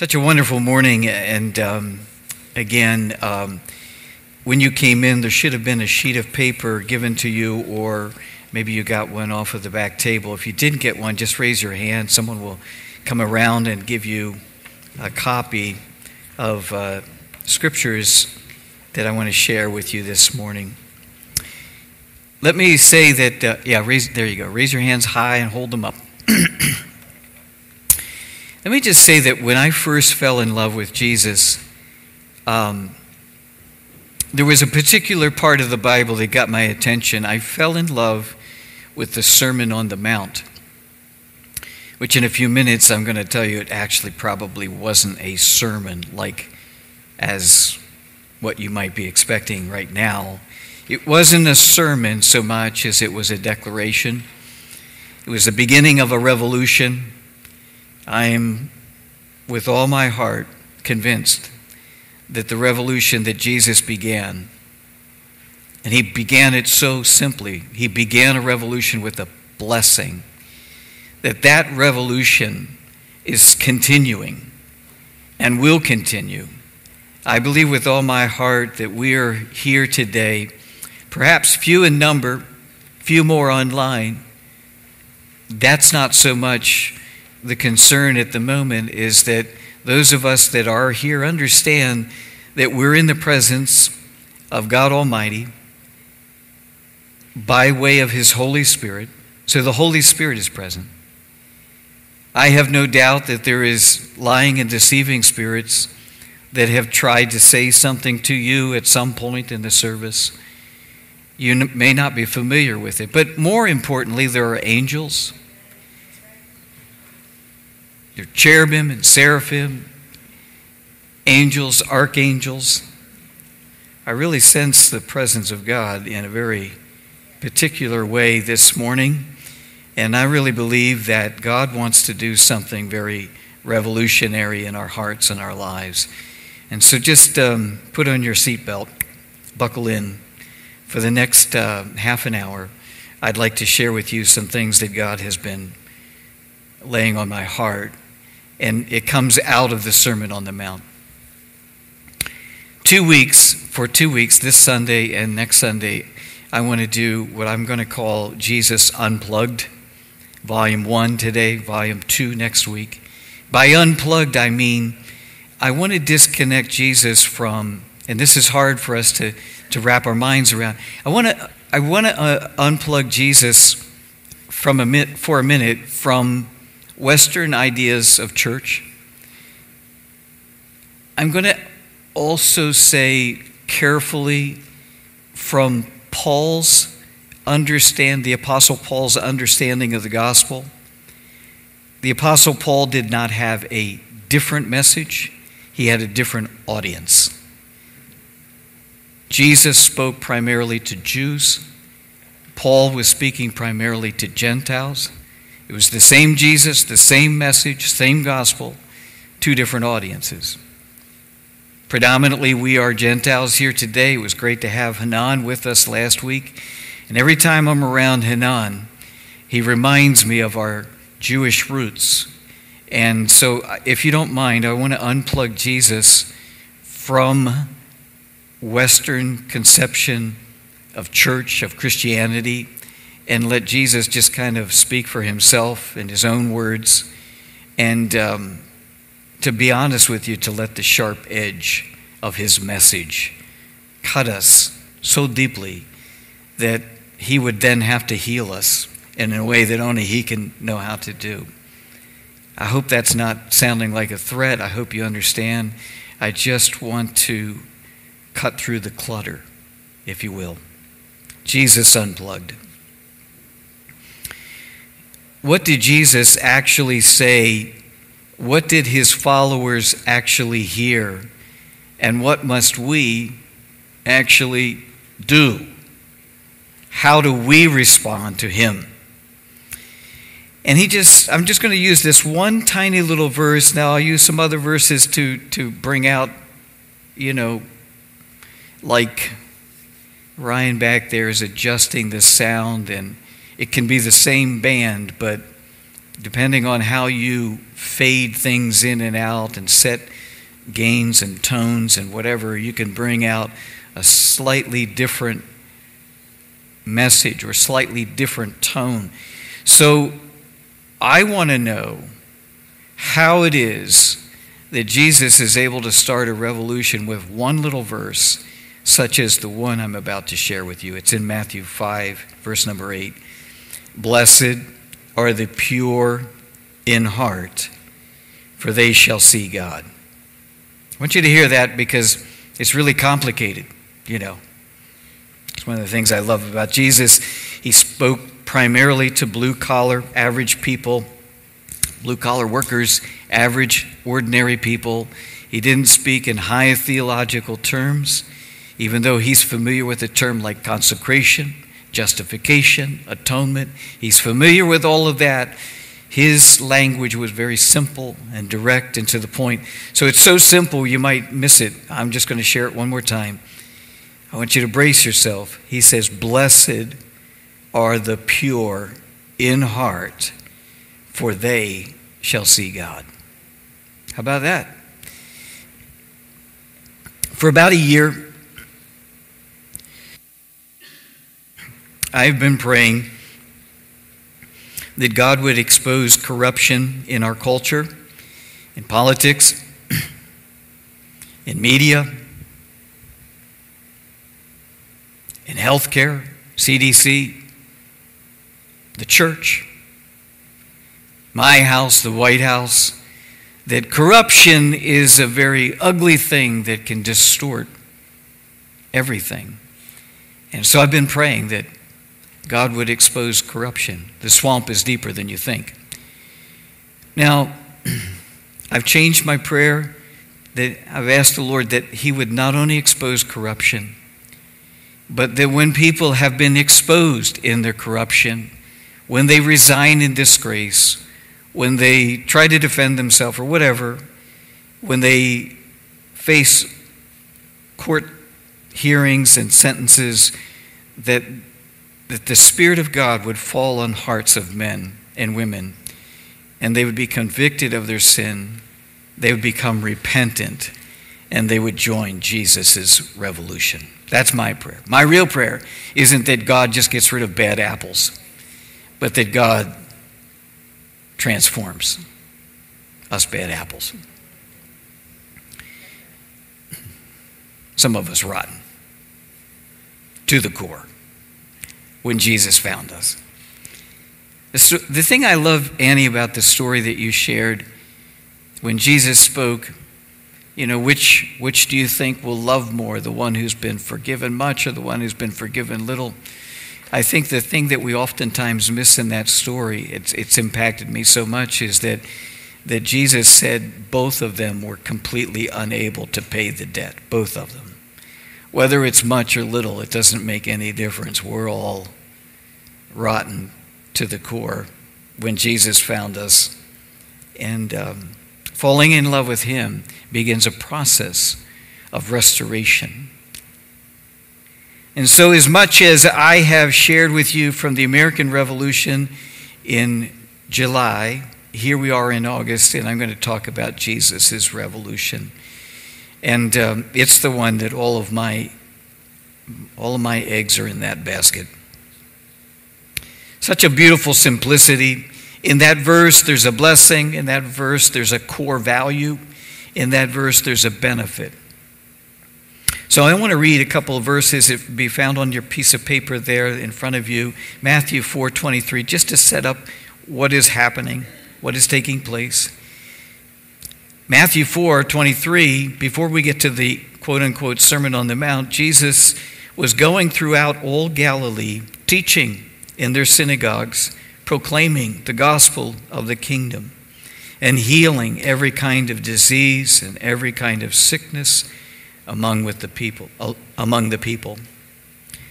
Such a wonderful morning. And um, again, um, when you came in, there should have been a sheet of paper given to you, or maybe you got one off of the back table. If you didn't get one, just raise your hand. Someone will come around and give you a copy of uh, scriptures that I want to share with you this morning. Let me say that, uh, yeah, raise, there you go. Raise your hands high and hold them up. Let me just say that when I first fell in love with Jesus, um, there was a particular part of the Bible that got my attention. I fell in love with the Sermon on the Mount, which in a few minutes I'm going to tell you it actually probably wasn't a sermon like as what you might be expecting right now. It wasn't a sermon so much as it was a declaration. It was the beginning of a revolution I am, with all my heart, convinced that the revolution that Jesus began, and he began it so simply, he began a revolution with a blessing, that that revolution is continuing and will continue. I believe with all my heart that we are here today, perhaps few in number, few more online. That's not so much the concern at the moment is that those of us that are here understand that we're in the presence of God Almighty by way of His Holy Spirit. So the Holy Spirit is present. I have no doubt that there is lying and deceiving spirits that have tried to say something to you at some point in the service. You may not be familiar with it. But more importantly, there are angels cherubim and seraphim, angels, archangels. I really sense the presence of God in a very particular way this morning. And I really believe that God wants to do something very revolutionary in our hearts and our lives. And so just um, put on your seatbelt, buckle in. For the next uh, half an hour, I'd like to share with you some things that God has been laying on my heart and it comes out of the Sermon on the Mount. Two weeks, for two weeks, this Sunday and next Sunday, I want to do what I'm going to call Jesus Unplugged. Volume 1 today, Volume 2 next week. By unplugged, I mean I want to disconnect Jesus from, and this is hard for us to, to wrap our minds around. I want to, I want to uh, unplug Jesus from a, for a minute from Western ideas of church. I'm going to also say carefully from Paul's understand the apostle Paul's understanding of the gospel. The apostle Paul did not have a different message. He had a different audience. Jesus spoke primarily to Jews. Paul was speaking primarily to Gentiles. It was the same Jesus, the same message, same gospel, two different audiences. Predominantly, we are Gentiles here today. It was great to have Hanan with us last week. And every time I'm around Hanan, he reminds me of our Jewish roots. And so, if you don't mind, I want to unplug Jesus from Western conception of church, of Christianity, and let Jesus just kind of speak for himself in his own words. And um, to be honest with you, to let the sharp edge of his message cut us so deeply that he would then have to heal us in a way that only he can know how to do. I hope that's not sounding like a threat. I hope you understand. I just want to cut through the clutter, if you will. Jesus unplugged. What did Jesus actually say? What did his followers actually hear? And what must we actually do? How do we respond to him? And he just, I'm just going to use this one tiny little verse. Now, I'll use some other verses to, to bring out, you know, like Ryan back there is adjusting the sound and it can be the same band, but depending on how you fade things in and out and set gains and tones and whatever, you can bring out a slightly different message or slightly different tone. So I want to know how it is that Jesus is able to start a revolution with one little verse, such as the one I'm about to share with you. It's in Matthew 5, verse number 8. Blessed are the pure in heart, for they shall see God. I want you to hear that because it's really complicated, you know. It's one of the things I love about Jesus. He spoke primarily to blue collar, average people, blue collar workers, average, ordinary people. He didn't speak in high theological terms, even though he's familiar with a term like consecration, justification, atonement. He's familiar with all of that. His language was very simple and direct and to the point. So it's so simple you might miss it. I'm just going to share it one more time. I want you to brace yourself. He says, Blessed are the pure in heart, for they shall see God. How about that? For about a year, I've been praying that God would expose corruption in our culture, in politics, in media, in healthcare, CDC, the church, my house, the White House, that corruption is a very ugly thing that can distort everything. And so I've been praying that God would expose corruption. The swamp is deeper than you think. Now, I've changed my prayer that I've asked the Lord that He would not only expose corruption, but that when people have been exposed in their corruption, when they resign in disgrace, when they try to defend themselves or whatever, when they face court hearings and sentences, that, that the Spirit of God would fall on hearts of men and women, and they would be convicted of their sin, they would become repentant, and they would join Jesus' revolution. That's my prayer. My real prayer isn't that God just gets rid of bad apples, but that God transforms us bad apples. Some of us rotten to the core when Jesus found us. The thing I love, Annie, about the story that you shared when Jesus spoke, you know, which, which do you think will love more, the one who's been forgiven much or the one who's been forgiven little? I think the thing that we oftentimes miss in that story, it's, it's impacted me so much, is that, that Jesus said both of them were completely unable to pay the debt, both of them. Whether it's much or little, it doesn't make any difference. We're all rotten to the core when Jesus found us. And um, falling in love with Him begins a process of restoration. And so, as much as I have shared with you from the American Revolution in July, here we are in August, and I'm going to talk about Jesus' revolution. And um, it's the one that all of my all of my eggs are in that basket. Such a beautiful simplicity. In that verse, there's a blessing. In that verse, there's a core value. In that verse, there's a benefit. So I want to read a couple of verses. It be found on your piece of paper there in front of you, Matthew 4:23, just to set up what is happening, what is taking place. Matthew 4:23, before we get to the quote unquote Sermon on the Mount, Jesus was going throughout all Galilee, teaching in their synagogues, proclaiming the gospel of the kingdom, and healing every kind of disease and every kind of sickness among with the people uh, among the people.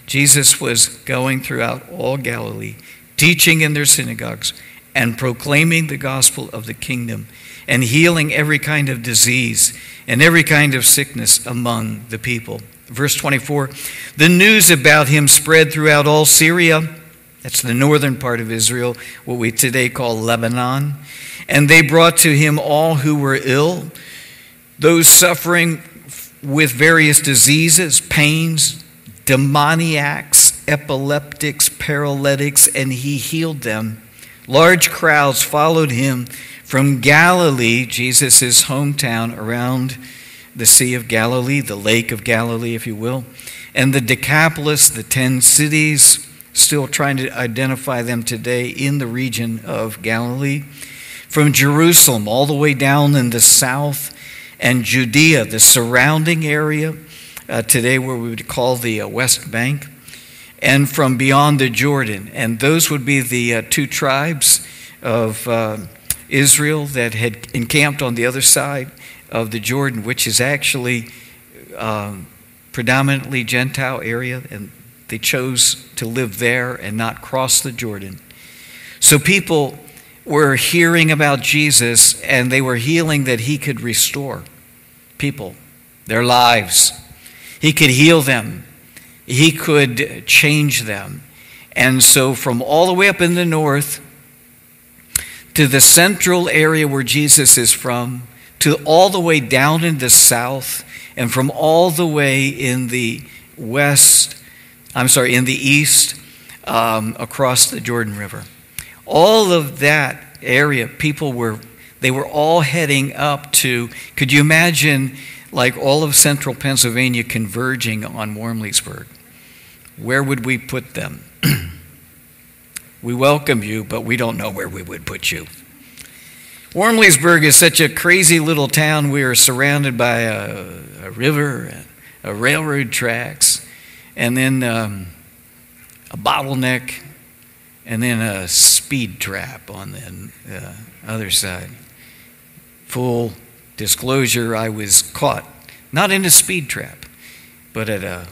Jesus was going throughout all Galilee, teaching in their synagogues and proclaiming the gospel of the kingdom and healing every kind of disease and every kind of sickness among the people. Verse 24 The news about him spread throughout all Syria, That's the northern part of Israel, what we today call Lebanon. And they brought to him all who were ill, those suffering with various diseases, pains, demoniacs, epileptics, paralytics, and he healed them. Large crowds followed him from Galilee, Jesus' hometown, around the Sea of Galilee, the Lake of Galilee, if you will, and the Decapolis, the ten cities, still trying to identify them today in the region of Galilee. From Jerusalem all the way down in the south, and Judea, the surrounding area, uh, today where we would call the uh, West Bank, and from beyond the Jordan. And those would be the uh, two tribes of uh, Israel that had encamped on the other side of the Jordan, which is actually um, predominantly Gentile area, and they chose to live there and not cross the Jordan. So people were hearing about Jesus and they were healing that he could restore people, their lives. He could heal them, he could change them. And so, from all the way up in the north to the central area where Jesus is from, to all the way down in the south, and from all the way in the west, I'm sorry, in the east, um, across the Jordan River. All of that area, people were, they were all heading up to, could you imagine like all of central Pennsylvania converging on Wormleysburg? Where would we put them? we welcome you, but we don't know where we would put you. Wormleysburg is such a crazy little town. We are surrounded by a, a river, a, railroad tracks, and then um, a bottleneck, and then a speed trap on the uh, other side. Full disclosure, I was caught, not in a speed trap, but at a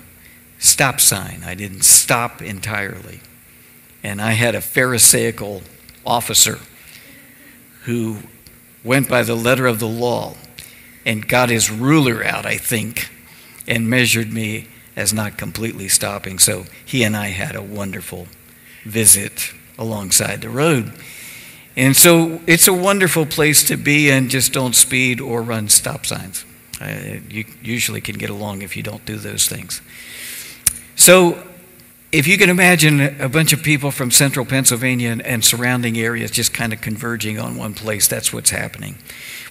stop sign. I didn't stop entirely. And I had a Pharisaical officer who went by the letter of the law and got his ruler out, I think, and measured me as not completely stopping. So he and I had a wonderful visit alongside the road. And so it's a wonderful place to be, and just don't speed or run stop signs. Uh, you usually can get along if you don't do those things. So if you can imagine a bunch of people from central Pennsylvania and, surrounding areas just kind of converging on one place, that's what's happening.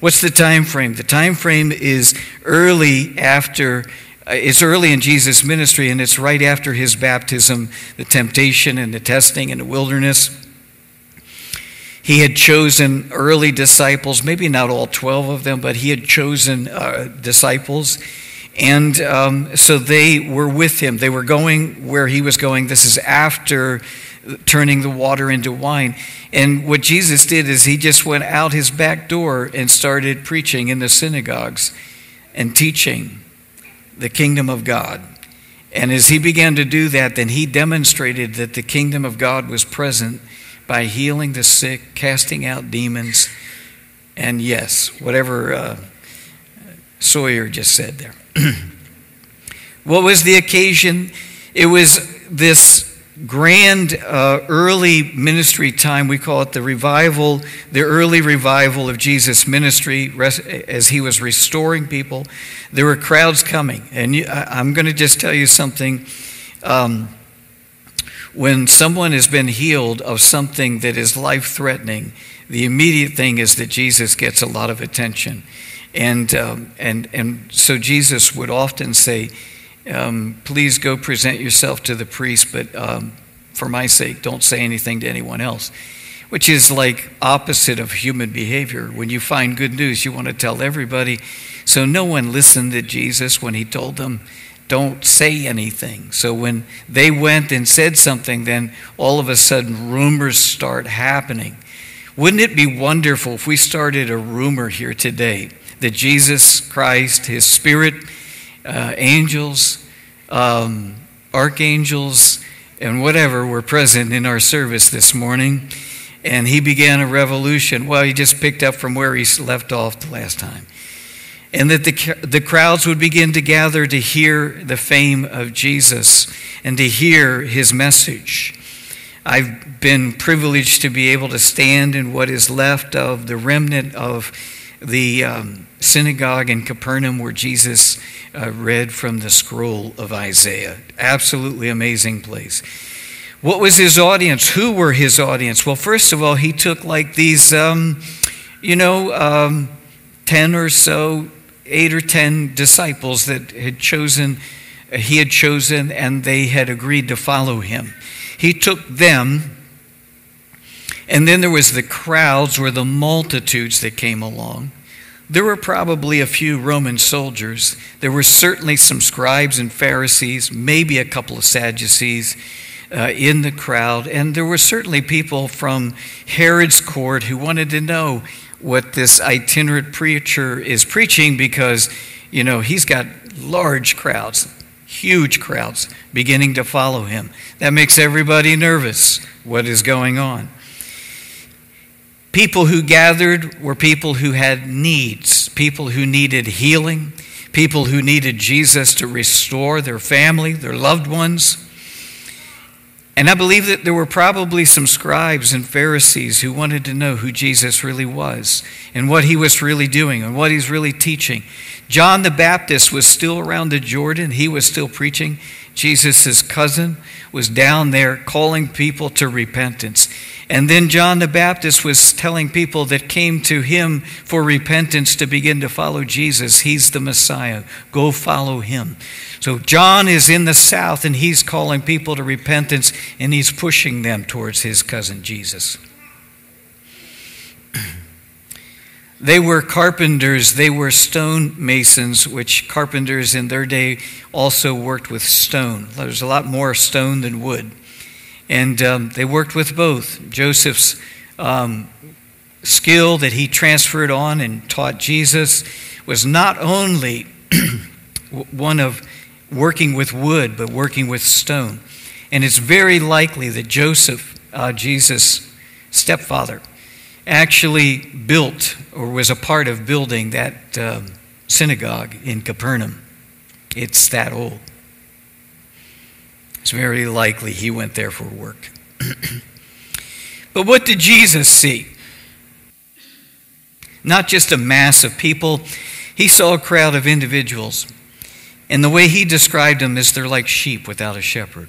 What's the time frame? The time frame is early after uh, it's early in Jesus' ministry and it's right after his baptism, the temptation and the testing in the wilderness. He had chosen early disciples, maybe not all 12 of them, but he had chosen uh, disciples and um, so they were with him. They were going where he was going. This is after turning the water into wine. And what Jesus did is he just went out his back door and started preaching in the synagogues and teaching the kingdom of God. And as he began to do that, then he demonstrated that the kingdom of God was present by healing the sick, casting out demons, and yes, whatever uh, Sawyer just said there. what was the occasion? It was this grand uh, early ministry time. We call it the revival, the early revival of Jesus' ministry as he was restoring people. There were crowds coming. And I'm going to just tell you something. Um, when someone has been healed of something that is life threatening, the immediate thing is that Jesus gets a lot of attention. And, um, and, and so Jesus would often say, um, Please go present yourself to the priest, but um, for my sake, don't say anything to anyone else. Which is like opposite of human behavior. When you find good news, you want to tell everybody. So no one listened to Jesus when he told them, don't say anything. So when they went and said something, then all of a sudden rumors start happening. Wouldn't it be wonderful if we started a rumor here today that Jesus Christ, His Spirit, uh, angels, um, archangels, and whatever were present in our service this morning. And he began a revolution. Well, he just picked up from where he left off the last time. And that the, the crowds would begin to gather to hear the fame of Jesus and to hear his message. I've been privileged to be able to stand in what is left of the remnant of the um, synagogue in Capernaum where Jesus uh, read from the scroll of Isaiah. Absolutely amazing place. What was his audience? Who were his audience? Well, first of all, he took like these, um, you know, um, 10 or so, eight or 10 disciples that had chosen, he had chosen, and they had agreed to follow him. He took them and then there was the crowds or the multitudes that came along. There were probably a few Roman soldiers. There were certainly some scribes and Pharisees, maybe a couple of Sadducees uh, in the crowd. And there were certainly people from Herod's court who wanted to know what this itinerant preacher is preaching because, you know, he's got large crowds, huge crowds beginning to follow him. That makes everybody nervous. What is going on? People who gathered were people who had needs, people who needed healing, people who needed Jesus to restore their family, their loved ones. And I believe that there were probably some scribes and Pharisees who wanted to know who Jesus really was and what he was really doing and what he's really teaching. John the Baptist was still around the Jordan, he was still preaching. Jesus' cousin was down there calling people to repentance. And then John the Baptist was telling people that came to him for repentance to begin to follow Jesus. He's the Messiah. Go follow him. So John is in the south and he's calling people to repentance and he's pushing them towards his cousin Jesus. They were carpenters, they were stone masons, which carpenters in their day also worked with stone. There's a lot more stone than wood. And um, they worked with both. Joseph's um, skill that he transferred on and taught Jesus was not only one of working with wood, but working with stone. And it's very likely that Joseph, uh, Jesus' stepfather, actually built or was a part of building that um, synagogue in Capernaum. It's that old. It's very likely he went there for work. but what did Jesus see? Not just a mass of people, he saw a crowd of individuals. And the way he described them is they're like sheep without a shepherd.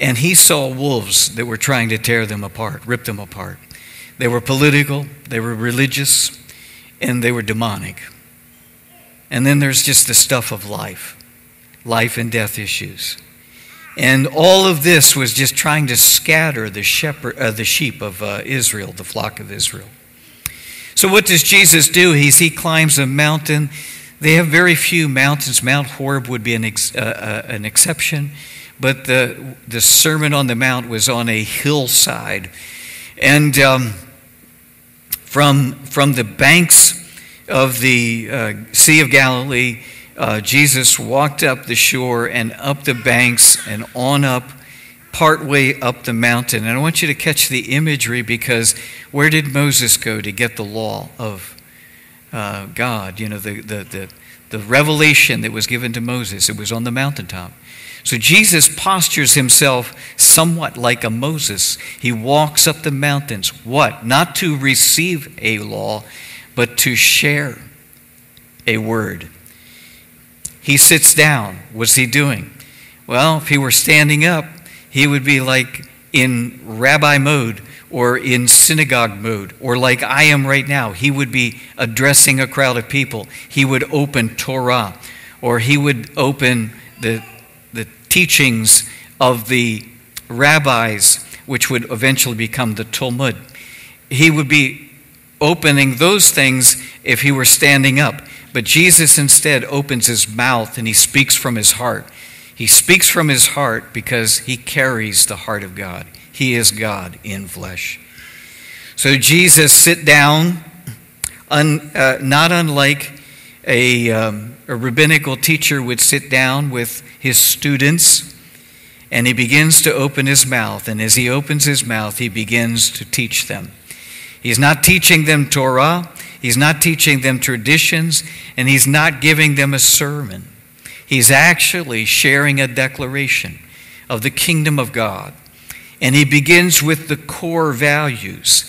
And he saw wolves that were trying to tear them apart, rip them apart. They were political, they were religious, and they were demonic. And then there's just the stuff of life life and death issues. And all of this was just trying to scatter the, shepherd, uh, the sheep of uh, Israel, the flock of Israel. So, what does Jesus do? He's, he climbs a mountain. They have very few mountains. Mount Horeb would be an, ex, uh, uh, an exception, but the, the Sermon on the Mount was on a hillside. And um, from, from the banks of the uh, Sea of Galilee, uh, Jesus walked up the shore and up the banks and on up, partway up the mountain. And I want you to catch the imagery because where did Moses go to get the law of uh, God? You know, the, the, the, the revelation that was given to Moses, it was on the mountaintop. So Jesus postures himself somewhat like a Moses. He walks up the mountains. What? Not to receive a law, but to share a word. He sits down. What's he doing? Well, if he were standing up, he would be like in rabbi mode or in synagogue mode or like I am right now. He would be addressing a crowd of people. He would open Torah or he would open the, the teachings of the rabbis, which would eventually become the Talmud. He would be opening those things if he were standing up. But Jesus instead opens his mouth and he speaks from his heart. He speaks from his heart because he carries the heart of God. He is God in flesh. So Jesus sit down, un, uh, not unlike a, um, a rabbinical teacher would sit down with his students, and he begins to open his mouth. And as he opens his mouth, he begins to teach them. He's not teaching them Torah. He's not teaching them traditions, and he's not giving them a sermon. He's actually sharing a declaration of the kingdom of God. And he begins with the core values.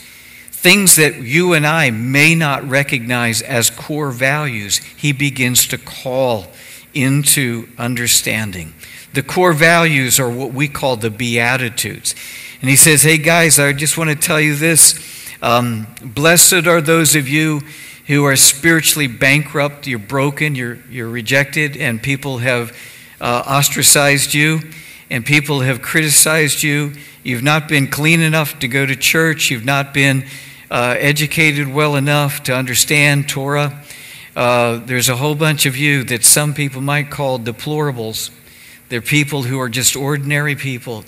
Things that you and I may not recognize as core values, he begins to call into understanding. The core values are what we call the Beatitudes. And he says, Hey guys, I just want to tell you this. Um, blessed are those of you who are spiritually bankrupt, you're broken, you're, you're rejected, and people have uh, ostracized you, and people have criticized you. You've not been clean enough to go to church, you've not been uh, educated well enough to understand Torah. Uh, there's a whole bunch of you that some people might call deplorables. They're people who are just ordinary people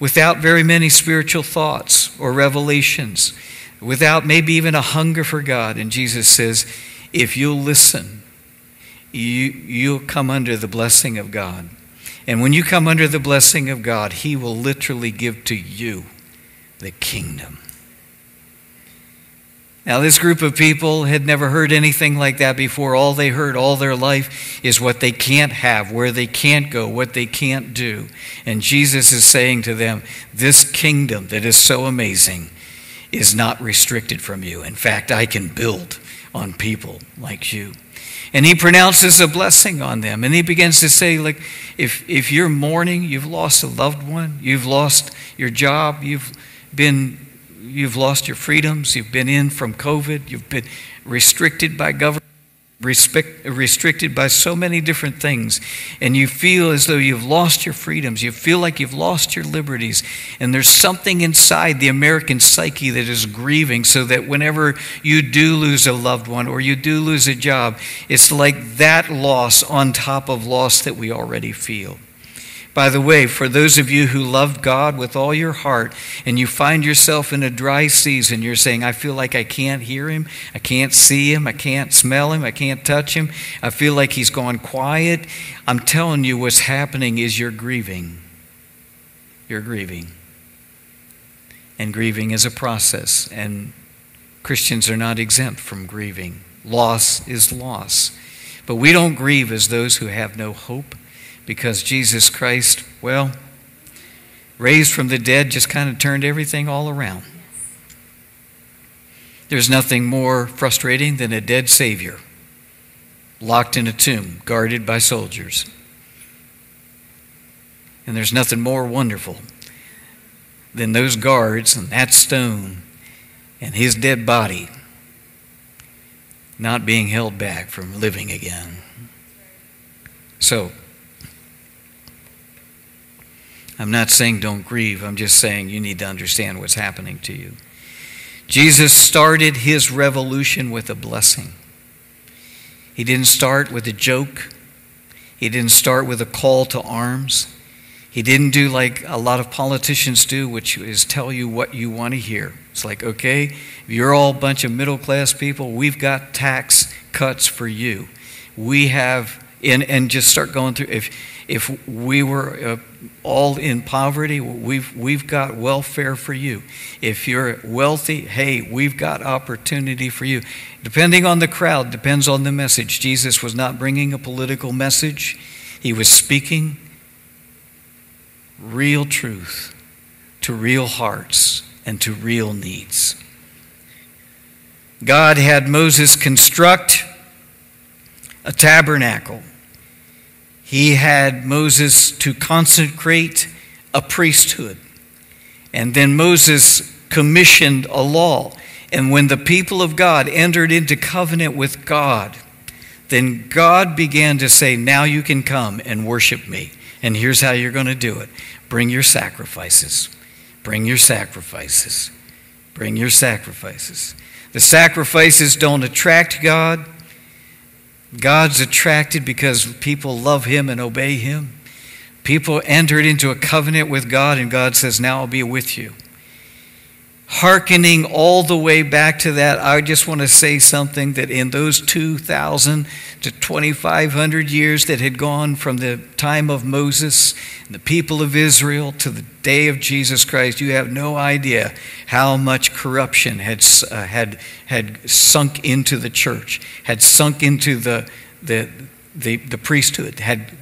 without very many spiritual thoughts or revelations without maybe even a hunger for God. And Jesus says, if you'll listen, you, you'll come under the blessing of God. And when you come under the blessing of God, He will literally give to you the kingdom. Now, this group of people had never heard anything like that before. All they heard all their life is what they can't have, where they can't go, what they can't do. And Jesus is saying to them, This kingdom that is so amazing is not restricted from you. In fact, I can build on people like you. And he pronounces a blessing on them. And he begins to say, like, if, if you're mourning, you've lost a loved one, you've lost your job, you've been you've lost your freedoms, you've been in from COVID, you've been restricted by government respect, restricted by so many different things, and you feel as though you've lost your freedoms, you feel like you've lost your liberties, and there's something inside the American psyche that is grieving, so that whenever you do lose a loved one or you do lose a job, it's like that loss on top of loss that we already feel. By the way, for those of you who love God with all your heart and you find yourself in a dry season, you're saying, I feel like I can't hear him, I can't see him, I can't smell him, I can't touch him, I feel like he's gone quiet. I'm telling you, what's happening is you're grieving. You're grieving. And grieving is a process, and Christians are not exempt from grieving. Loss is loss. But we don't grieve as those who have no hope because Jesus Christ, well, raised from the dead just kind of turned everything all around. There's nothing more frustrating than a dead Savior locked in a tomb, guarded by soldiers. And there's nothing more wonderful than those guards and that stone and his dead body not being held back from living again. So, I'm not saying don't grieve. I'm just saying you need to understand what's happening to you. Jesus started his revolution with a blessing. He didn't start with a joke. He didn't start with a call to arms. He didn't do like a lot of politicians do, which is tell you what you want to hear. It's like, okay, you're all a bunch of middle class people. We've got tax cuts for you. We have, and, and just start going through. If, if we were uh, all in poverty, we've, we've got welfare for you. If you're wealthy, hey, we've got opportunity for you. Depending on the crowd, depends on the message. Jesus was not bringing a political message, he was speaking real truth to real hearts and to real needs. God had Moses construct a tabernacle he had Moses to consecrate a priesthood. And then Moses commissioned a law. And when the people of God entered into covenant with God, then God began to say, Now you can come and worship me. And here's how you're going to do it bring your sacrifices. Bring your sacrifices. Bring your sacrifices. The sacrifices don't attract God, God's attracted because people love Him and obey Him. People entered into a covenant with God, and God says, Now I'll be with you. Hearkening all the way back to that, I just want to say something that in those 2,000 to 2,500 years that had gone from the time of Moses and the people of Israel to the day of Jesus Christ, you have no idea how much corruption had, uh, had, had sunk into the church, had sunk into the, the, the, the priesthood, had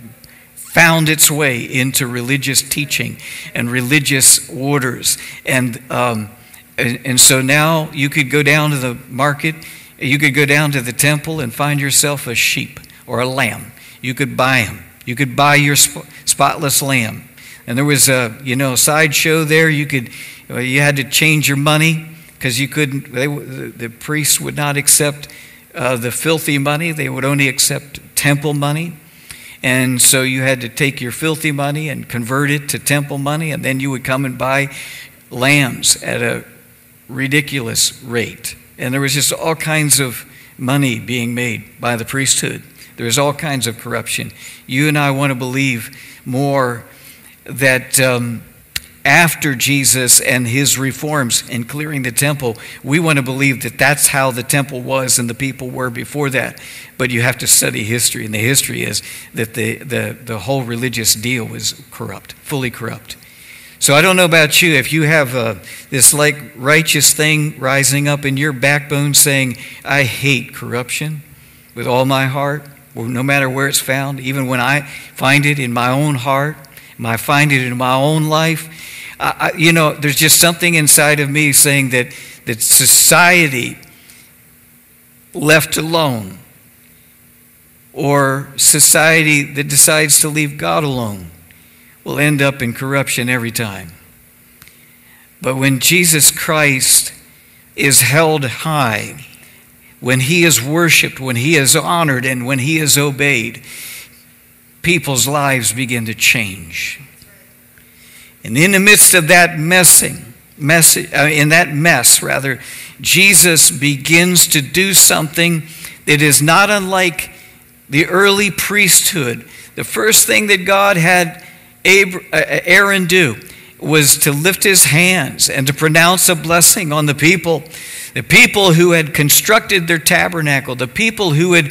found its way into religious teaching and religious orders. And, um, and, and so now you could go down to the market, you could go down to the temple and find yourself a sheep or a lamb. You could buy them. You could buy your sp- spotless lamb. And there was a, you know, sideshow there. You could, you had to change your money because you couldn't, they, the, the priests would not accept uh, the filthy money. They would only accept temple money. And so you had to take your filthy money and convert it to temple money, and then you would come and buy lambs at a ridiculous rate. And there was just all kinds of money being made by the priesthood. There was all kinds of corruption. You and I want to believe more that um, after Jesus and his reforms in clearing the temple, we want to believe that that's how the temple was and the people were before that. But you have to study history, and the history is that the, the, the whole religious deal was corrupt, fully corrupt. So I don't know about you, if you have uh, this like righteous thing rising up in your backbone saying, I hate corruption with all my heart, no matter where it's found, even when I find it in my own heart, I find it in my own life, I, you know, there's just something inside of me saying that, that society left alone or society that decides to leave God alone will end up in corruption every time. But when Jesus Christ is held high, when he is worshiped, when he is honored, and when he is obeyed, people's lives begin to change. And in the midst of that messing, mess, uh, in that mess, rather, Jesus begins to do something that is not unlike the early priesthood. The first thing that God had Uh, uh, Aaron do was to lift his hands and to pronounce a blessing on the people. The people who had constructed their tabernacle, the people who had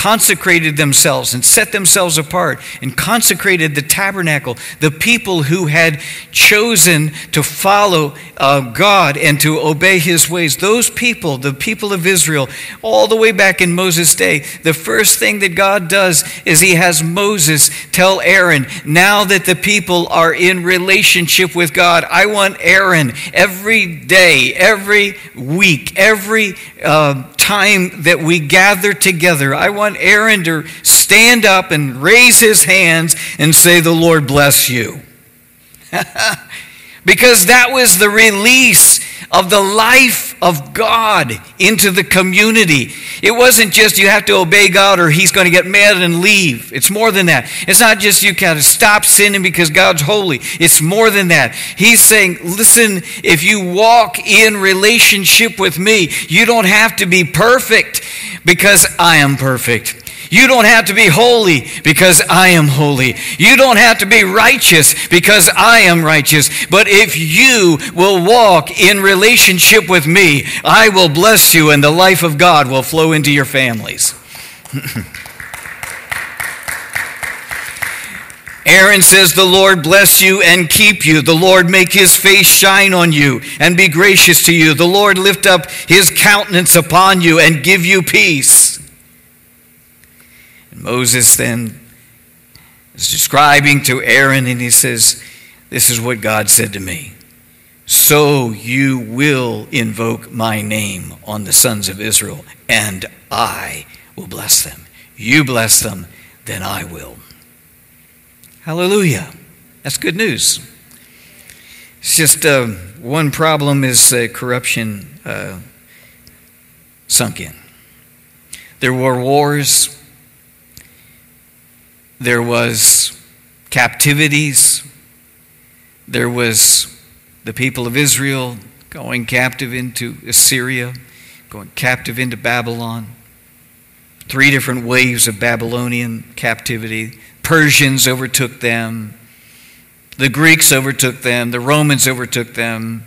consecrated themselves and set themselves apart and consecrated the tabernacle, the people who had chosen to follow uh, God and to obey his ways, those people, the people of Israel, all the way back in Moses' day, the first thing that God does is he has Moses tell Aaron, now that the people are in relationship with God, I want Aaron every day, every week, every uh, time that we gather together, I want Aaron to stand up and raise his hands and say, The Lord bless you. because that was the release of the life of God into the community. It wasn't just you have to obey God or he's going to get mad and leave. It's more than that. It's not just you got to stop sinning because God's holy. It's more than that. He's saying, listen, if you walk in relationship with me, you don't have to be perfect because I am perfect. You don't have to be holy because I am holy. You don't have to be righteous because I am righteous. But if you will walk in relationship with me, I will bless you and the life of God will flow into your families. Aaron says, The Lord bless you and keep you. The Lord make his face shine on you and be gracious to you. The Lord lift up his countenance upon you and give you peace. Moses then is describing to Aaron, and he says, This is what God said to me. So you will invoke my name on the sons of Israel, and I will bless them. You bless them, then I will. Hallelujah. That's good news. It's just uh, one problem is uh, corruption uh, sunk in. There were wars there was captivities. There was the people of Israel going captive into Assyria, going captive into Babylon. Three different waves of Babylonian captivity. Persians overtook them. The Greeks overtook them. The Romans overtook them.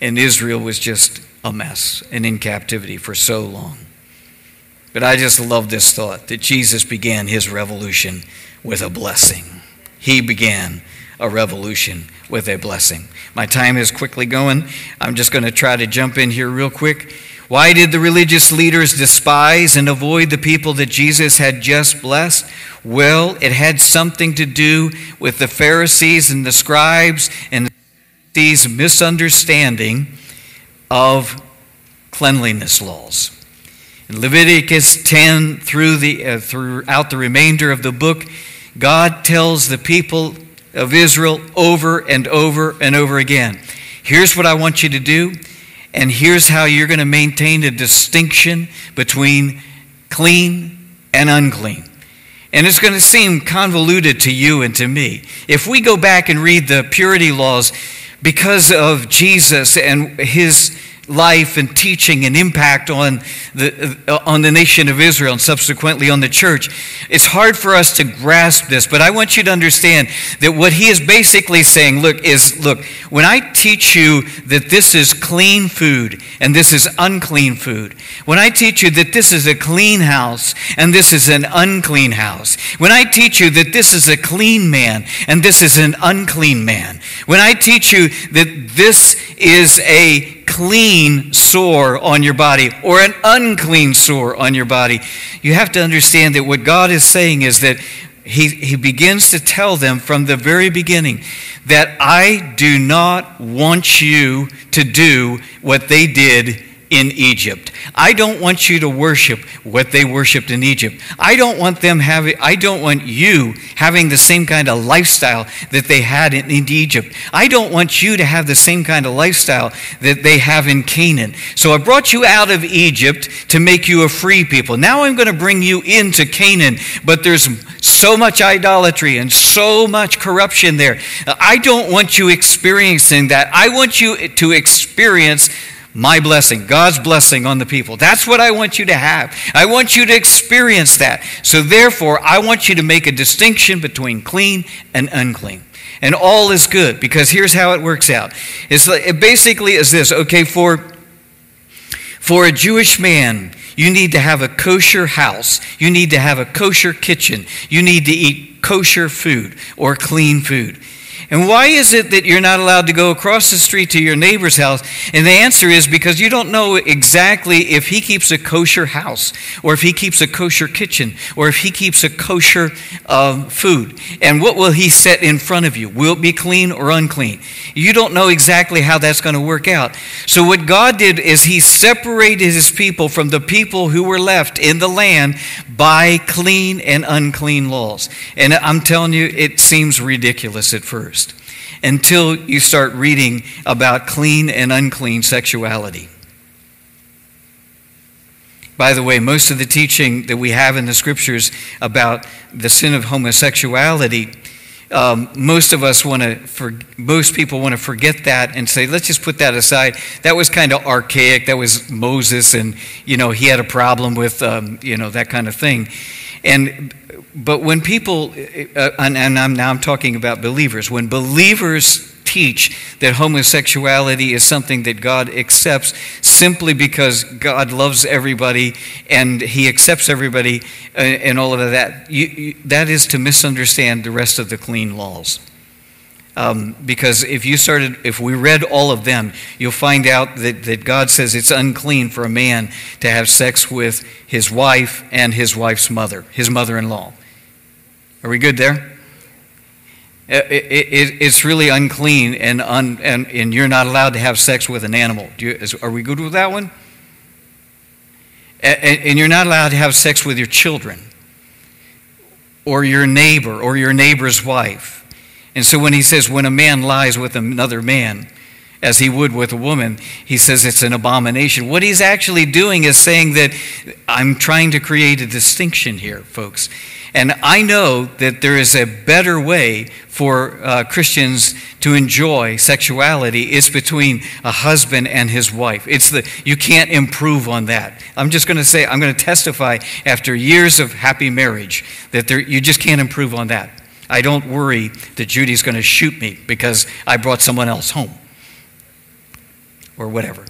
And Israel was just a mess and in captivity for so long. But I just love this thought that Jesus began his revolution with a blessing. He began a revolution with a blessing. My time is quickly going. I'm just going to try to jump in here real quick. Why did the religious leaders despise and avoid the people that Jesus had just blessed? Well, it had something to do with the Pharisees and the scribes and these misunderstanding of cleanliness laws. In Leviticus 10 through the, uh, throughout the remainder of the book, God tells the people of Israel over and over and over again here's what I want you to do and here's how you're going to maintain a distinction between clean and unclean. And it's going to seem convoluted to you and to me. If we go back and read the purity laws, because of Jesus and his life and teaching and impact on the, uh, on the nation of Israel and subsequently on the church. It's hard for us to grasp this, but I want you to understand that what he is basically saying, look, is look, when I teach you that this is clean food and this is unclean food, when I teach you that this is a clean house and this is an unclean house, when I teach you that this is a clean man and this is an unclean man, when I teach you that this is a clean sore on your body or an unclean sore on your body. You have to understand that what God is saying is that he, he begins to tell them from the very beginning that I do not want you to do what they did in Egypt. I don't want you to worship what they worshiped in Egypt. I don't want them having I don't want you having the same kind of lifestyle that they had in, in, Egypt. I don't want you to have the same kind of lifestyle that they have in Canaan. So I brought you out of Egypt to make you a free people. Now I'm going to bring you into Canaan, but there's so much idolatry and so much corruption there. I don't want you experiencing that. I want you to experience my blessing, God's blessing on the people. That's what I want you to have. I want you to experience that. So, therefore, I want you to make a distinction between clean and unclean. And all is good because here's how it works out. It's like, it basically is this okay, for, for a Jewish man, you need to have a kosher house. You need to have a kosher kitchen. You need to eat kosher food or clean food. And why is it that you're not allowed to go across the street to your neighbor's house? And the answer is because you don't know exactly if he keeps a kosher house, or if he keeps a kosher kitchen, or if he keeps a kosher uh, food. And what will he set in front of you? Will it be clean or unclean? You don't know exactly how that's going to work out. So, what God did is he separated his people from the people who were left in the land by clean and unclean laws. And I'm telling you, it seems ridiculous at first until you start reading about clean and unclean sexuality. By the way, most of the teaching that we have in the scriptures about the sin of homosexuality, um, most of us want to, most people want to forget that and say, let's just put that aside. That was kind of archaic. That was Moses, and you know he had a problem with, um, you know, that kind of thing. And but when people, uh, and, and I'm, now I'm talking about believers, when believers teach that homosexuality is something that God accepts simply because God loves everybody and He accepts everybody uh, and all of that, you, you, that is to misunderstand the rest of the clean laws. Um, because if you started, if we read all of them, you'll find out that, that God says it's unclean for a man to have sex with his wife and his wife's mother, his mother in law. Are we good there? It, it, it's really unclean, and, un, and, and you're not allowed to have sex with an animal. You, is, are we good with that one? And, and you're not allowed to have sex with your children, or your neighbor, or your neighbor's wife. And so when he says, when a man lies with another man, as he would with a woman, he says it's an abomination. What he's actually doing is saying that I'm trying to create a distinction here, folks. And I know that there is a better way for uh, Christians to enjoy sexuality. It's between a husband and his wife. It's the you can't improve on that. I'm just going to say I'm going to testify after years of happy marriage that there, you just can't improve on that. I don't worry that Judy's going to shoot me because I brought someone else home or whatever.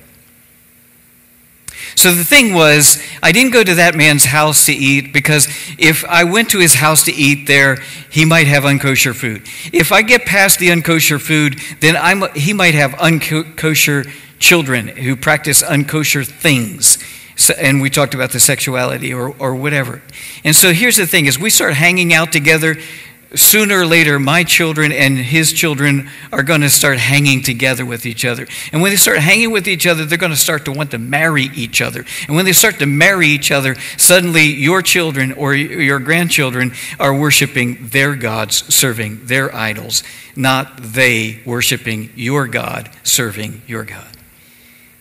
So the thing was, I didn't go to that man's house to eat because if I went to his house to eat there, he might have unkosher food. If I get past the unkosher food, then I'm, he might have unkosher children who practice unkosher things. So, and we talked about the sexuality or, or whatever. And so here's the thing as we start hanging out together, sooner or later, my children and his children are going to start hanging together with each other. And when they start hanging with each other, they're going to start to want to marry each other. And when they start to marry each other, suddenly your children or your grandchildren are worshiping their gods, serving their idols, not they worshiping your God, serving your God.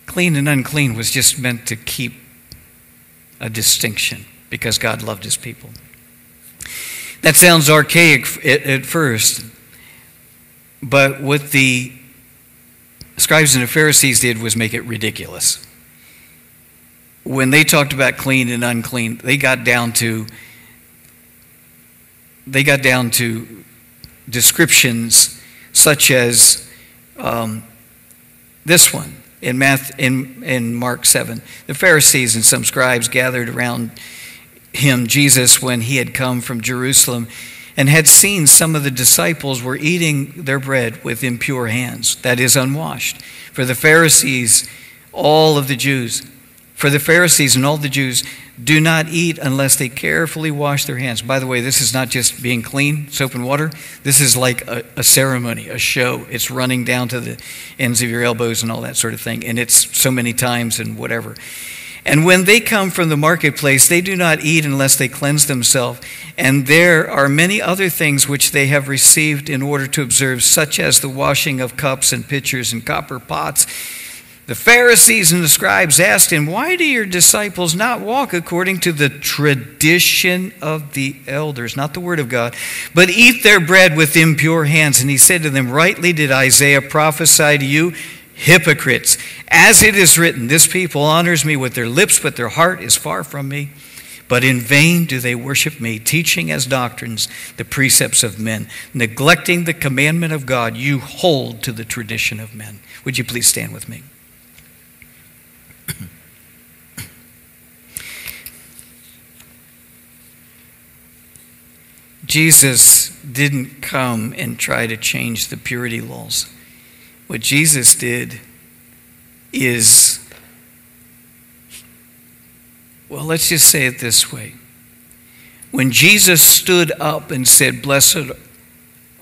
Clean and unclean was just meant to keep a distinction because God loved his people. That sounds archaic at, first, but what the scribes and the Pharisees did was make it ridiculous. When they talked about clean and unclean, they got down to they got down to descriptions such as um, this one in, in, in Mark 7. The Pharisees and some scribes gathered around him, Jesus, when he had come from Jerusalem and had seen some of the disciples were eating their bread with impure hands, that is, unwashed. For the Pharisees, all of the Jews, for the Pharisees and all the Jews do not eat unless they carefully wash their hands. By the way, this is not just being clean, soap and water. This is like a, a, ceremony, a show. It's running down to the ends of your elbows and all that sort of thing. And it's so many times and whatever. And when they come from the marketplace, they do not eat unless they cleanse themselves. And there are many other things which they have received in order to observe, such as the washing of cups and pitchers and copper pots. The Pharisees and the scribes asked him, Why do your disciples not walk according to the tradition of the elders, not the word of God, but eat their bread with impure hands? And he said to them, Rightly did Isaiah prophesy to you hypocrites. As it is written, This people honors me with their lips, but their heart is far from me. But in vain do they worship me, teaching as doctrines the precepts of men. Neglecting the commandment of God, you hold to the tradition of men. Would you please stand with me? Jesus didn't come and try to change the purity laws. What Jesus did is, well, let's just say it this way. When Jesus stood up and said, Blessed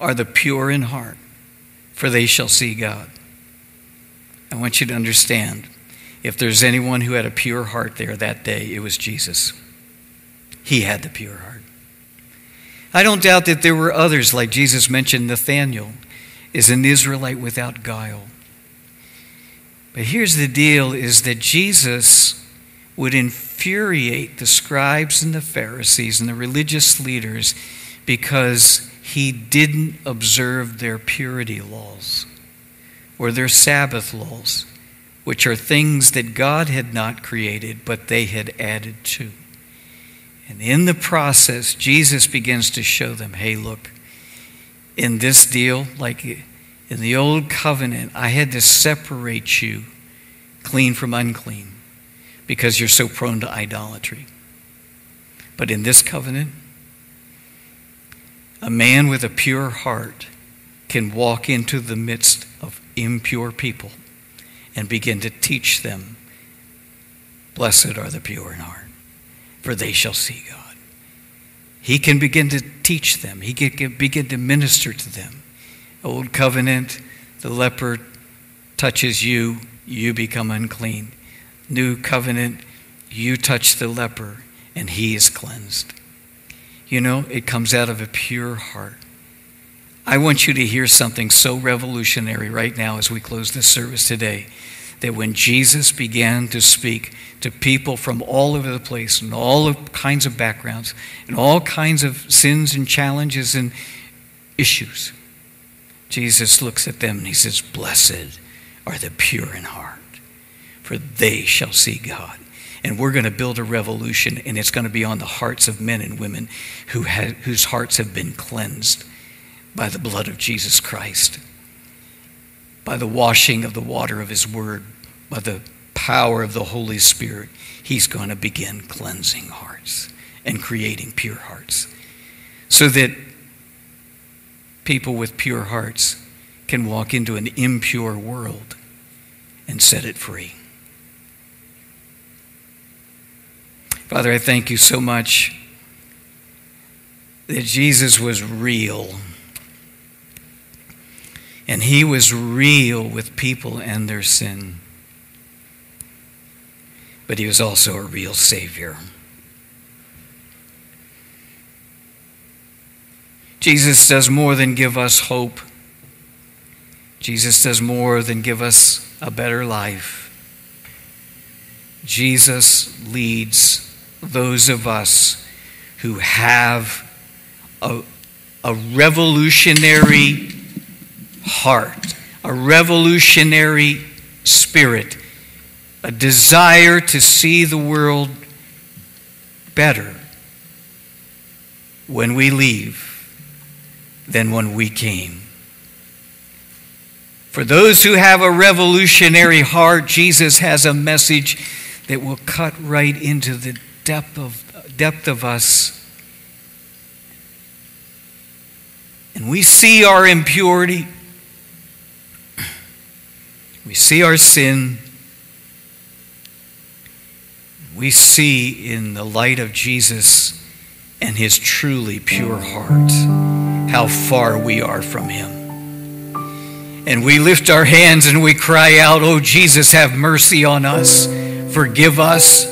are the pure in heart, for they shall see God. I want you to understand if there's anyone who had a pure heart there that day, it was Jesus. He had the pure heart. I don't doubt that there were others, like Jesus mentioned Nathanael is an Israelite without guile. But here's the deal is that Jesus would infuriate the scribes and the Pharisees and the religious leaders because he didn't observe their purity laws or their Sabbath laws, which are things that God had not created, but they had added to. And in the process, Jesus begins to show them hey, look, in this deal, like in the old covenant, I had to separate you clean from unclean because you're so prone to idolatry. But in this covenant, a man with a pure heart can walk into the midst of impure people and begin to teach them, Blessed are the pure in heart, for they shall see God. He can begin to teach them, he can begin to minister to them. Old covenant, the leper touches you, you become unclean. New covenant, you touch the leper, and he is cleansed. You know, it comes out of a pure heart. I want you to hear something so revolutionary right now as we close this service today that when Jesus began to speak to people from all over the place and all kinds of backgrounds and all kinds of sins and challenges and issues, Jesus looks at them and he says, Blessed are the pure in heart, for they shall see God. And we're going to build a revolution, and it's going to be on the hearts of men and women who have, whose hearts have been cleansed by the blood of Jesus Christ by the washing of the water of His Word, by the power of the Holy Spirit, He's going to begin cleansing hearts and creating pure hearts so that people with pure hearts can walk into an impure world and set it free. Father, I thank you so much that Jesus was real. And he was real with people and their sin. But he was also a real Savior. Jesus does more than give us hope. Jesus does more than give us a better life. Jesus leads those of us who have a, a revolutionary heart, a revolutionary spirit, a desire to see the world better when we leave than when we came. For those who have a revolutionary heart, Jesus has a message that will cut right into the depth of, depth of us. And we see our impurity, we see our sin, we see in the light of Jesus and his truly pure heart how far we are from him. And we lift our hands and we cry out, Oh, Jesus, have mercy on us, forgive us.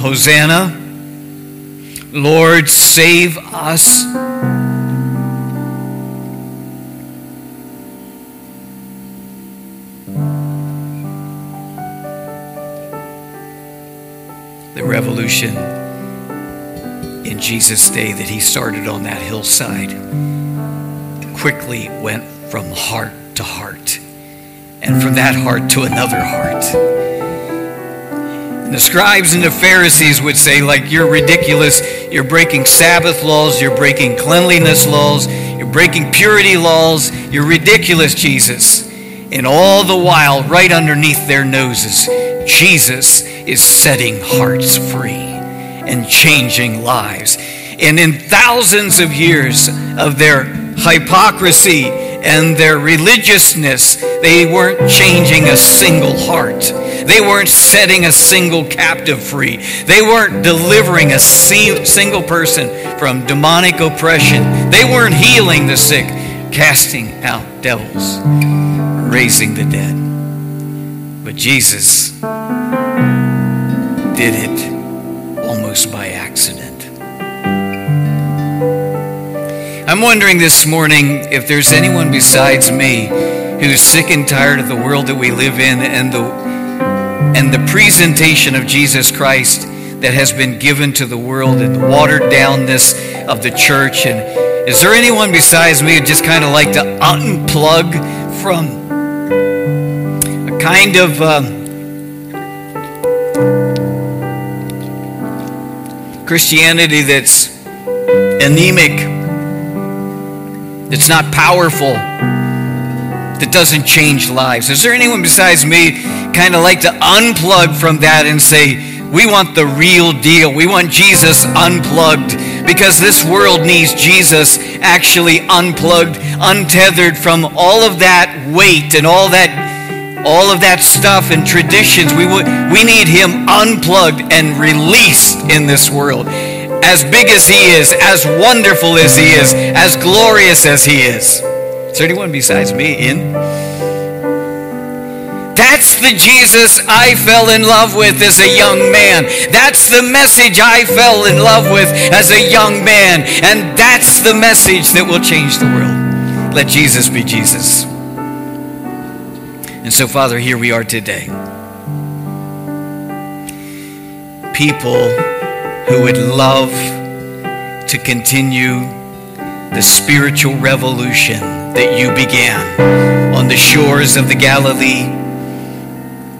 Hosanna. Lord, save us. Revolution in Jesus' day that he started on that hillside quickly went from heart to heart, and from that heart to another heart and the scribes and the Pharisees would say, like, you're ridiculous. You're breaking Sabbath laws. You're breaking cleanliness laws. You're breaking purity laws. You're ridiculous, Jesus. And all the while, right underneath their noses, Jesus is setting hearts free and changing lives. And in thousands of years of their hypocrisy and their religiousness, they weren't changing a single heart. They weren't setting a single captive free. They weren't delivering a single person from demonic oppression. They weren't healing the sick, casting out devils, raising the dead. But Jesus did it almost by accident. I'm wondering this morning if there's anyone besides me who's sick and tired of the world that we live in and the and the presentation of Jesus Christ that has been given to the world and the watered downness of the church. And is there anyone besides me who just kind of like to unplug from kind of uh, Christianity that's anemic, that's not powerful, that doesn't change lives? Is there anyone besides me kind of like to unplug from that and say, we want the real deal. We want Jesus unplugged because this world needs Jesus actually unplugged, untethered from all of that weight and all that all of that stuff and traditions. We would, we need him unplugged and released in this world. As big as he is, as wonderful as he is, as glorious as he is. Is there anyone besides me in? That's the Jesus I fell in love with as a young man. That's the message I fell in love with as a young man. And that's the message that will change the world. Let Jesus be Jesus. And so, Father, here we are today. People who would love to continue the spiritual revolution that you began on the shores of the Galilee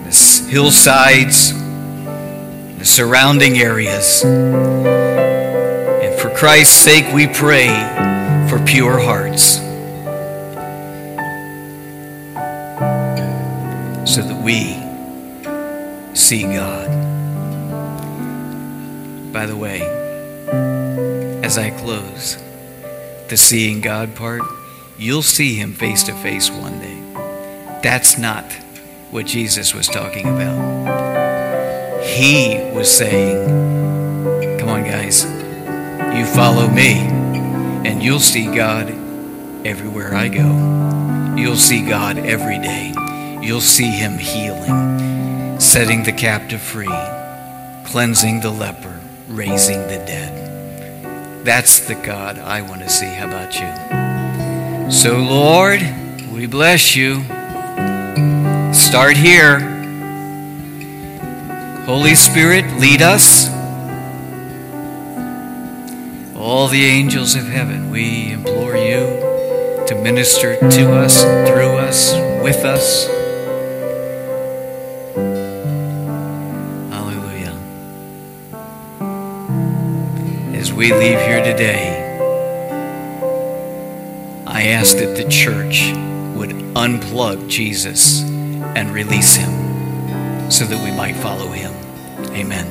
the hillsides, the surrounding areas. And for Christ's sake, we pray for pure hearts so that we see God. By the way, as I close, the seeing God part, you'll see him face to face one day. That's not what Jesus was talking about. He was saying, Come on, guys, you follow me, and you'll see God everywhere I go. You'll see God every day. You'll see him healing, setting the captive free, cleansing the leper, raising the dead. That's the God I want to see. How about you? So, Lord, we bless you. Start here. Holy Spirit, lead us. All the angels of heaven, we implore you to minister to us, through us, with us. We leave here today, I ask that the church would unplug Jesus and release him so that we might follow him. Amen.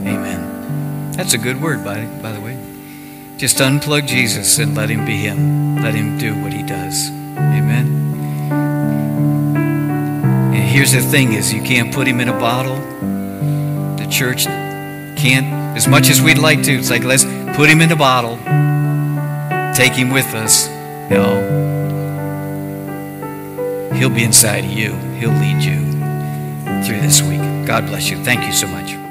Amen. That's a good word, by, by the way. Just unplug Jesus and let him be him. Let him do what he does. Amen. And here's the thing is you can't put him in a bottle. The church can't, as much as we'd like to, it's like let's put him in a bottle. Take him with us. No. He'll be inside of you. He'll lead you through this week. God bless you. Thank you so much.